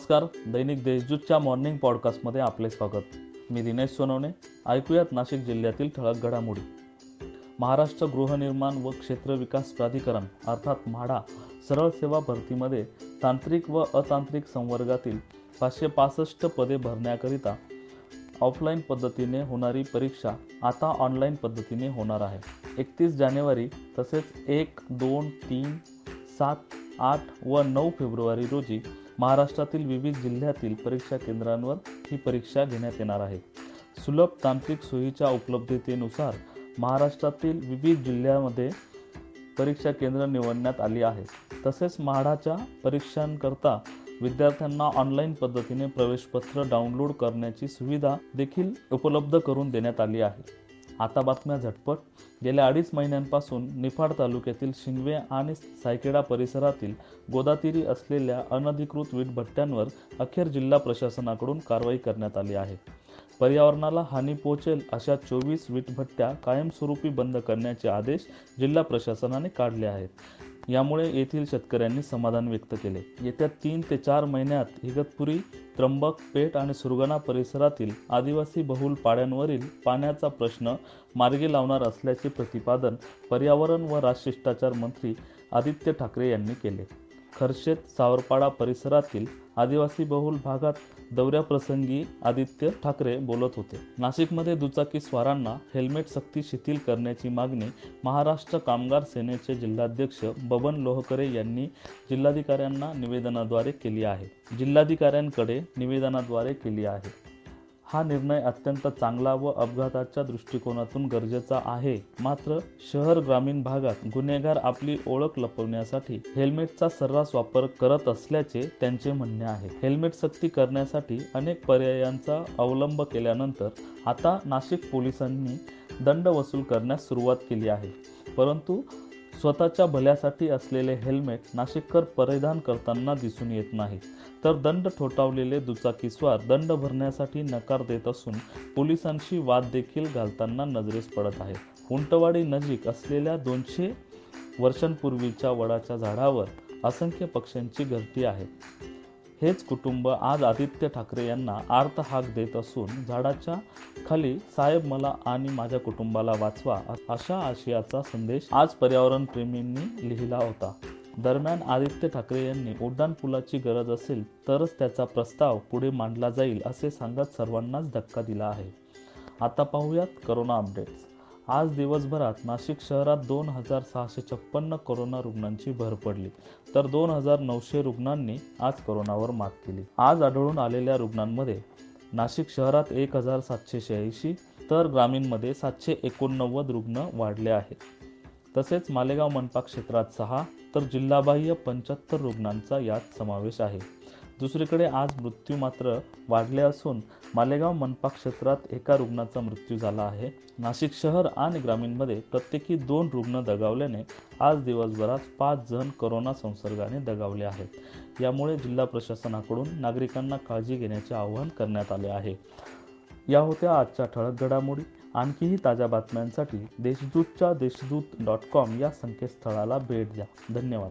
नमस्कार दैनिक देशदूतच्या मॉर्निंग पॉडकास्टमध्ये आपले स्वागत. मी दिनेश सोनवणे ऐकूयात नाशिक जिल्ह्यातील ठळक घडामोडी. महाराष्ट्र गृहनिर्माण व क्षेत्र विकास प्राधिकरण अर्थात म्हाडा सरळ सेवा भरतीमध्ये तांत्रिक व अतांत्रिक संवर्गातील पाचशे पासष्ट पदे भरण्याकरिता ऑफलाईन पद्धतीने होणारी परीक्षा आता ऑनलाईन पद्धतीने होणार आहे. एकतीस जानेवारी तसेच एक दोन तीन सात आठ व नऊ फेब्रुवारी रोजी महाराष्ट्रातील विविध जिल्ह्यातील परीक्षा केंद्रांवर ही परीक्षा घेण्यात येणार आहे. सुलभ तांत्रिक सोयीच्या उपलब्धतेनुसार महाराष्ट्रातील विविध जिल्ह्यामध्ये परीक्षा केंद्र निवडण्यात आली आहे. तसेच म्हाडाच्या परीक्षांकरता विद्यार्थ्यांना ऑनलाईन पद्धतीने प्रवेशपत्र डाउनलोड करण्याची सुविधा देखील उपलब्ध करून देण्यात आली आहे. आता बातम्या झटपट. गेल्या अडीच महिन्यांपासून निफाड तालुक्यातील शिंगवे आणि सायकेडा परिसरातील गोदातिरी असलेल्या अनधिकृत वीटभट्ट्यांवर अखेर जिल्हा प्रशासनाकडून कारवाई करण्यात आली आहे. पर्यावरणाला हानी पोहोचेल अशा चोवीस वीटभट्ट्या कायमस्वरूपी बंद करण्याचे आदेश जिल्हा प्रशासनाने काढले आहेत. यामुळे येथील शेतकऱ्यांनी समाधान व्यक्त केले. येत्या तीन ते चार महिन्यात इगतपुरी त्र्यंबक पेठ आणि सुरगाणा परिसरातील आदिवासी बहुल पाड्यांवरील पाण्याचा प्रश्न मार्गी लावणार असल्याचे प्रतिपादन पर्यावरण व राजशिष्टाचार मंत्री आदित्य ठाकरे यांनी केले. खर्शेत सावरपाडा परिसरातील आदिवासी बहुल भागात दौऱ्याप्रसंगी आदित्य ठाकरे बोलत होते. नाशिकमध्ये दुचाकी स्वारांना हेल्मेट सक्ती शिथिल करण्याची मागणी महाराष्ट्र कामगार सेनेचे जिल्हाध्यक्ष बबन लोहकरे यांनी जिल्हाधिकाऱ्यांना निवेदनाद्वारे केली आहे. जिल्हाधिकाऱ्यांकडे निवेदनाद्वारे केली आहे. हा निर्णय अत्यंत चांगला व अपघाताच्या दृष्टिकोनातून गरजेचा आहे. मात्र शहर ग्रामीण भागात गुन्हेगार आपली ओळख लपवण्यासाठी हेल्मेटचा सर्रास वापर करत असल्याचे त्यांचे म्हणणे आहे. हेल्मेट सक्ती करण्यासाठी अनेक पर्यायांचा अवलंब केल्यानंतर आता नाशिक पोलिसांनी दंड वसूल करण्यास सुरुवात केली आहे. परंतु स्वतःच्या भल्यासाठी असलेले हेल्मेट नाशिककर परिधान करताना दिसून येत नाही. तर दंड ठोठावलेले दुचाकीस्वार दंड भरण्यासाठी नकार देत असून पोलिसांशी वाद देखील घालताना नजरेस पडत आहे. उंटवाडी नजीक असलेल्या दोनशे वर्षांपूर्वीच्या वडाच्या झाडावर असंख्य पक्ष्यांची गर्दी आहे. हेच कुटुंब आज आदित्य ठाकरे यांना आर्त हाक देत असून झाडाच्या खाली साहेब मला आणि माझ्या कुटुंबाला वाचवा अशा आशयाचा संदेश आज पर्यावरण प्रेमींनी लिहिला होता. दरम्यान आदित्य ठाकरे यांनी उड्डाणपुलाची गरज असेल तरच त्याचा प्रस्ताव पुढे मांडला जाईल असे सांगत सर्वांनाच धक्का दिला आहे. आता पाहूयात करोना अपडेट्स. आज दिवसभरात नाशिक शहरात दोन हजार सहाशे छप्पन्न कोरोना रुग्णांची भर पडली. तर दोन हजार नऊशे रुग्णांनी आज कोरोनावर मात केली. आज आढळून आलेल्या रुग्णांमध्ये नाशिक शहरात एक हजार सातशे शहाऐंशी तर ग्रामीणमध्ये सातशे एकोणनव्वद रुग्ण वाढले आहेत. तसेच मालेगाव मनपा क्षेत्रात सहा तर जिल्हाबाह्य पंच्याहत्तर रुग्णांचा यात समावेश आहे. दुसरीकडे आज मृत्यू मात्र वाढले असून मालेगाव मनपा क्षेत्रात एका रुग्णाचा मृत्यू झाला आहे. नाशिक शहर आणि ग्रामीणमध्ये प्रत्येकी दोन रुग्ण दगावल्याने आज दिवसभरात पाच जण कोरोना संसर्गाने दगावले आहेत. यामुळे जिल्हा प्रशासनाकडून नागरिकांना काळजी घेण्याचे आवाहन करण्यात आले आहे. या होत्या आजच्या ठळक घडामोडी. आणखीही ताज्या बातम्यांसाठी देशदूतच्या देशदूत डॉट कॉम या संकेतस्थळाला भेट द्या. धन्यवाद.